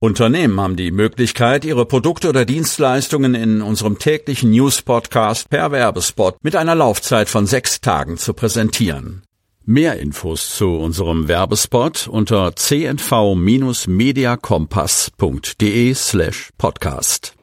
Unternehmen haben die Möglichkeit, ihre Produkte oder Dienstleistungen in unserem täglichen News-Podcast per Werbespot mit einer Laufzeit von sechs Tagen zu präsentieren. Mehr Infos zu unserem Werbespot unter cnv-mediakompass.de slash podcast.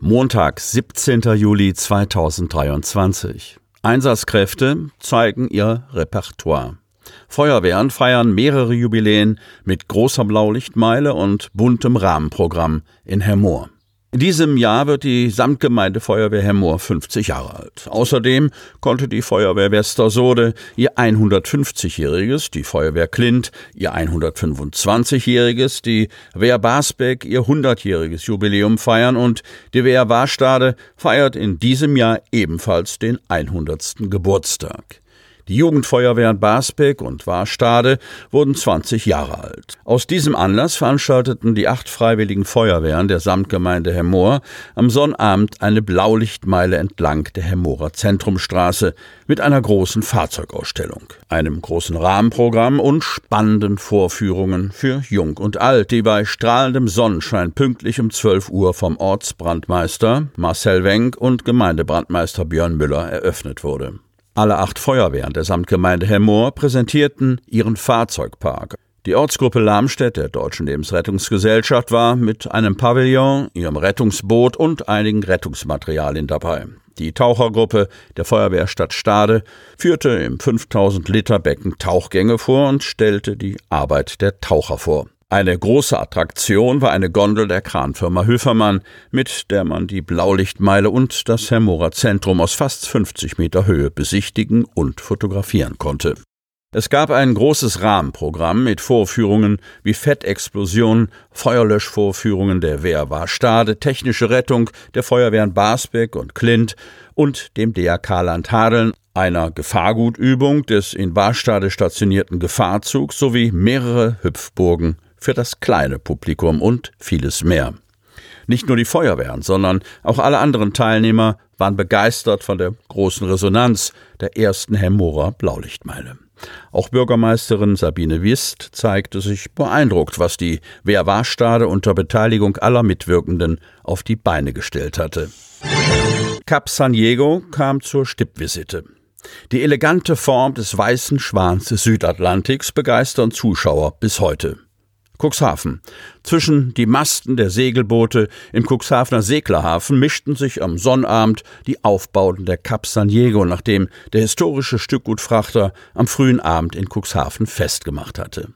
Montag, 17. Juli 2023. Einsatzkräfte zeigen ihr Repertoire. Feuerwehren feiern mehrere Jubiläen mit großer Blaulichtmeile und buntem Rahmenprogramm in Hermoor. In diesem Jahr wird die Samtgemeinde Feuerwehr Hermoor 50 Jahre alt. Außerdem konnte die Feuerwehr Westersode ihr 150-jähriges, die Feuerwehr Klint ihr 125-jähriges, die Wehr Basbeck ihr 100-jähriges Jubiläum feiern und die Wehr Warstade feiert in diesem Jahr ebenfalls den 100. Geburtstag. Die Jugendfeuerwehren Basbeck und Warstade wurden 20 Jahre alt. Aus diesem Anlass veranstalteten die acht freiwilligen Feuerwehren der Samtgemeinde Hemmoor am Sonnabend eine Blaulichtmeile entlang der Hemmoorer Zentrumstraße mit einer großen Fahrzeugausstellung, einem großen Rahmenprogramm und spannenden Vorführungen für Jung und Alt, die bei strahlendem Sonnenschein pünktlich um 12 Uhr vom Ortsbrandmeister Marcel Wenk und Gemeindebrandmeister Björn Müller eröffnet wurde. Alle acht Feuerwehren der Samtgemeinde Hemmoor präsentierten ihren Fahrzeugpark. Die Ortsgruppe Lamstedt der Deutschen Lebensrettungsgesellschaft war mit einem Pavillon, ihrem Rettungsboot und einigen Rettungsmaterialien dabei. Die Tauchergruppe der Feuerwehrstadt Stade führte im 5000 Liter Becken Tauchgänge vor und stellte die Arbeit der Taucher vor. Eine große Attraktion war eine Gondel der Kranfirma Höfermann, mit der man die Blaulichtmeile und das Hermorer Zentrum aus fast 50 Meter Höhe besichtigen und fotografieren konnte. Es gab ein großes Rahmenprogramm mit Vorführungen wie Fettexplosion, Feuerlöschvorführungen der Wehr Warstade, technische Rettung der Feuerwehren Basbeck und Klint und dem DRK Land Hadeln, einer Gefahrgutübung des in Warstade stationierten Gefahrzugs sowie mehrere Hüpfburgen für das kleine Publikum und vieles mehr. Nicht nur die Feuerwehren, sondern auch alle anderen Teilnehmer waren begeistert von der großen Resonanz der ersten Hemmorer Blaulichtmeile. Auch Bürgermeisterin Sabine Wist zeigte sich beeindruckt, was die Wehr Warstade unter Beteiligung aller Mitwirkenden auf die Beine gestellt hatte. Cap San Diego kam zur Stippvisite. Die elegante Form des weißen Schwans des Südatlantiks begeistern Zuschauer bis heute. Cuxhaven. Zwischen die Masten der Segelboote im Cuxhavener Seglerhafen mischten sich am Sonnabend die Aufbauten der Cap San Diego, nachdem der historische Stückgutfrachter am frühen Abend in Cuxhaven festgemacht hatte.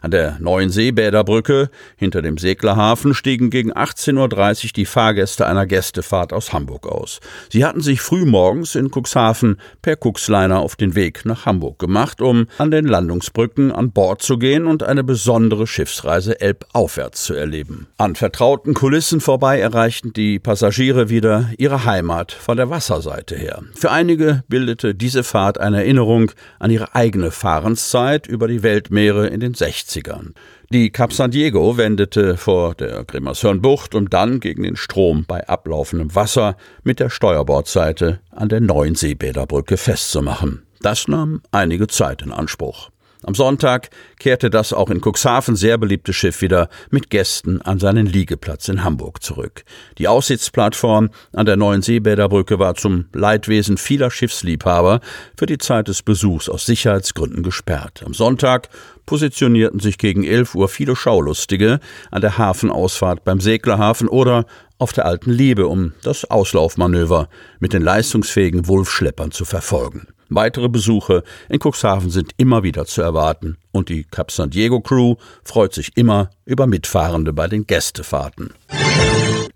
An der neuen Seebäderbrücke hinter dem Seglerhafen stiegen gegen 18.30 Uhr die Fahrgäste einer Gästefahrt aus Hamburg aus. Sie hatten sich frühmorgens in Cuxhaven per Cuxliner auf den Weg nach Hamburg gemacht, um an den Landungsbrücken an Bord zu gehen und eine besondere Schiffsreise elbaufwärts zu erleben. An vertrauten Kulissen vorbei erreichten die Passagiere wieder ihre Heimat von der Wasserseite her. Für einige bildete diese Fahrt eine Erinnerung an ihre eigene Fahrenszeit über die Weltmeere in den 60ern. Die Cap San Diego wendete vor der Grimmershörnbucht, um dann gegen den Strom bei ablaufendem Wasser mit der Steuerbordseite an der neuen Seebäderbrücke festzumachen. Das nahm einige Zeit in Anspruch. Am Sonntag kehrte das auch in Cuxhaven sehr beliebte Schiff wieder mit Gästen an seinen Liegeplatz in Hamburg zurück. Die Aussichtsplattform an der neuen Seebäderbrücke war zum Leidwesen vieler Schiffsliebhaber für die Zeit des Besuchs aus Sicherheitsgründen gesperrt. Am Sonntag positionierten sich gegen 11 Uhr viele Schaulustige an der Hafenausfahrt beim Seglerhafen oder auf der Alten Liebe, um das Auslaufmanöver mit den leistungsfähigen Wulfschleppern zu verfolgen. Weitere Besuche in Cuxhaven sind immer wieder zu erwarten und die Cap San Diego Crew freut sich immer über Mitfahrende bei den Gästefahrten.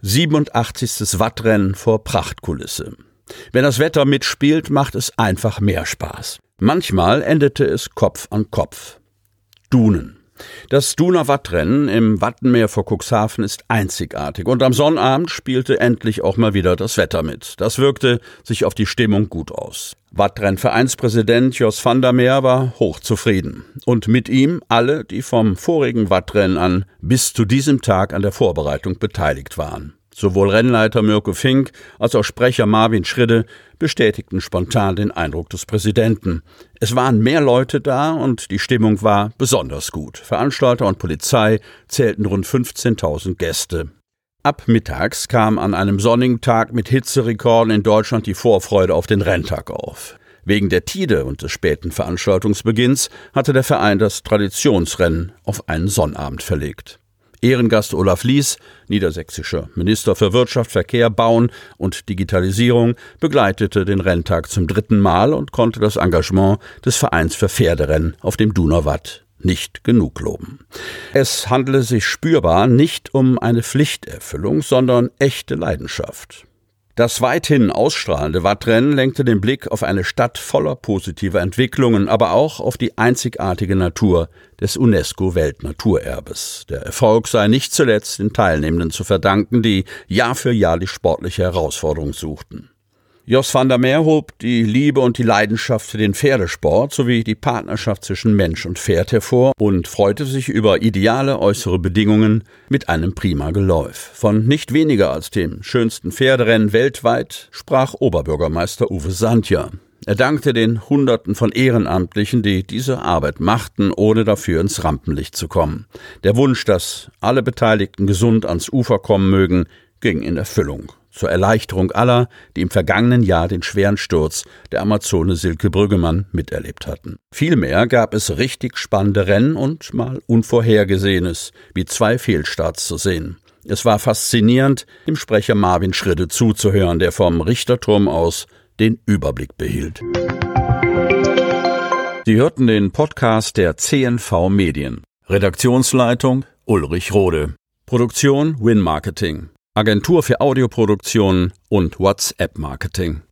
87. Wattrennen vor Prachtkulisse. Wenn das Wetter mitspielt, macht es einfach mehr Spaß. Manchmal endete es Kopf an Kopf. Dunen. Das Duner Wattrennen im Wattenmeer vor Cuxhaven ist einzigartig und am Sonnabend spielte endlich auch mal wieder das Wetter mit. Das wirkte sich auf die Stimmung gut aus. Wattrennvereinspräsident Jos van der Meer war hochzufrieden. Und mit ihm alle, die vom vorigen Wattrennen an bis zu diesem Tag an der Vorbereitung beteiligt waren. Sowohl Rennleiter Mirko Fink als auch Sprecher Marvin Schridde bestätigten spontan den Eindruck des Präsidenten. Es waren mehr Leute da und die Stimmung war besonders gut. Veranstalter und Polizei zählten rund 15.000 Gäste. Ab mittags kam an einem sonnigen Tag mit Hitzerekorden in Deutschland die Vorfreude auf den Renntag auf. Wegen der Tide und des späten Veranstaltungsbeginns hatte der Verein das Traditionsrennen auf einen Sonnabend verlegt. Ehrengast Olaf Lies, niedersächsischer Minister für Wirtschaft, Verkehr, Bauen und Digitalisierung, begleitete den Renntag zum dritten Mal und konnte das Engagement des Vereins für Pferderennen auf dem Donauwatt nicht genug loben. Es handele sich spürbar nicht um eine Pflichterfüllung, sondern echte Leidenschaft. Das weithin ausstrahlende Wattrennen lenkte den Blick auf eine Stadt voller positiver Entwicklungen, aber auch auf die einzigartige Natur des UNESCO-Weltnaturerbes. Der Erfolg sei nicht zuletzt den Teilnehmenden zu verdanken, die Jahr für Jahr die sportliche Herausforderung suchten. Jos van der Meer hob die Liebe und die Leidenschaft für den Pferdesport sowie die Partnerschaft zwischen Mensch und Pferd hervor und freute sich über ideale äußere Bedingungen mit einem prima Geläuf. Von nicht weniger als dem schönsten Pferderennen weltweit sprach Oberbürgermeister Uwe Sandja. Er dankte den Hunderten von Ehrenamtlichen, die diese Arbeit machten, ohne dafür ins Rampenlicht zu kommen. Der Wunsch, dass alle Beteiligten gesund ans Ufer kommen mögen, ging in Erfüllung zur Erleichterung aller, die im vergangenen Jahr den schweren Sturz der Amazone Silke Brüggemann miterlebt hatten. Vielmehr gab es richtig spannende Rennen und mal Unvorhergesehenes, wie zwei Fehlstarts zu sehen. Es war faszinierend, dem Sprecher Marvin Schridde zuzuhören, der vom Richterturm aus den Überblick behielt. Sie hörten den Podcast der CNV Medien. Redaktionsleitung Ulrich Rode. Produktion Win Marketing. Agentur für Audioproduktion und WhatsApp-Marketing.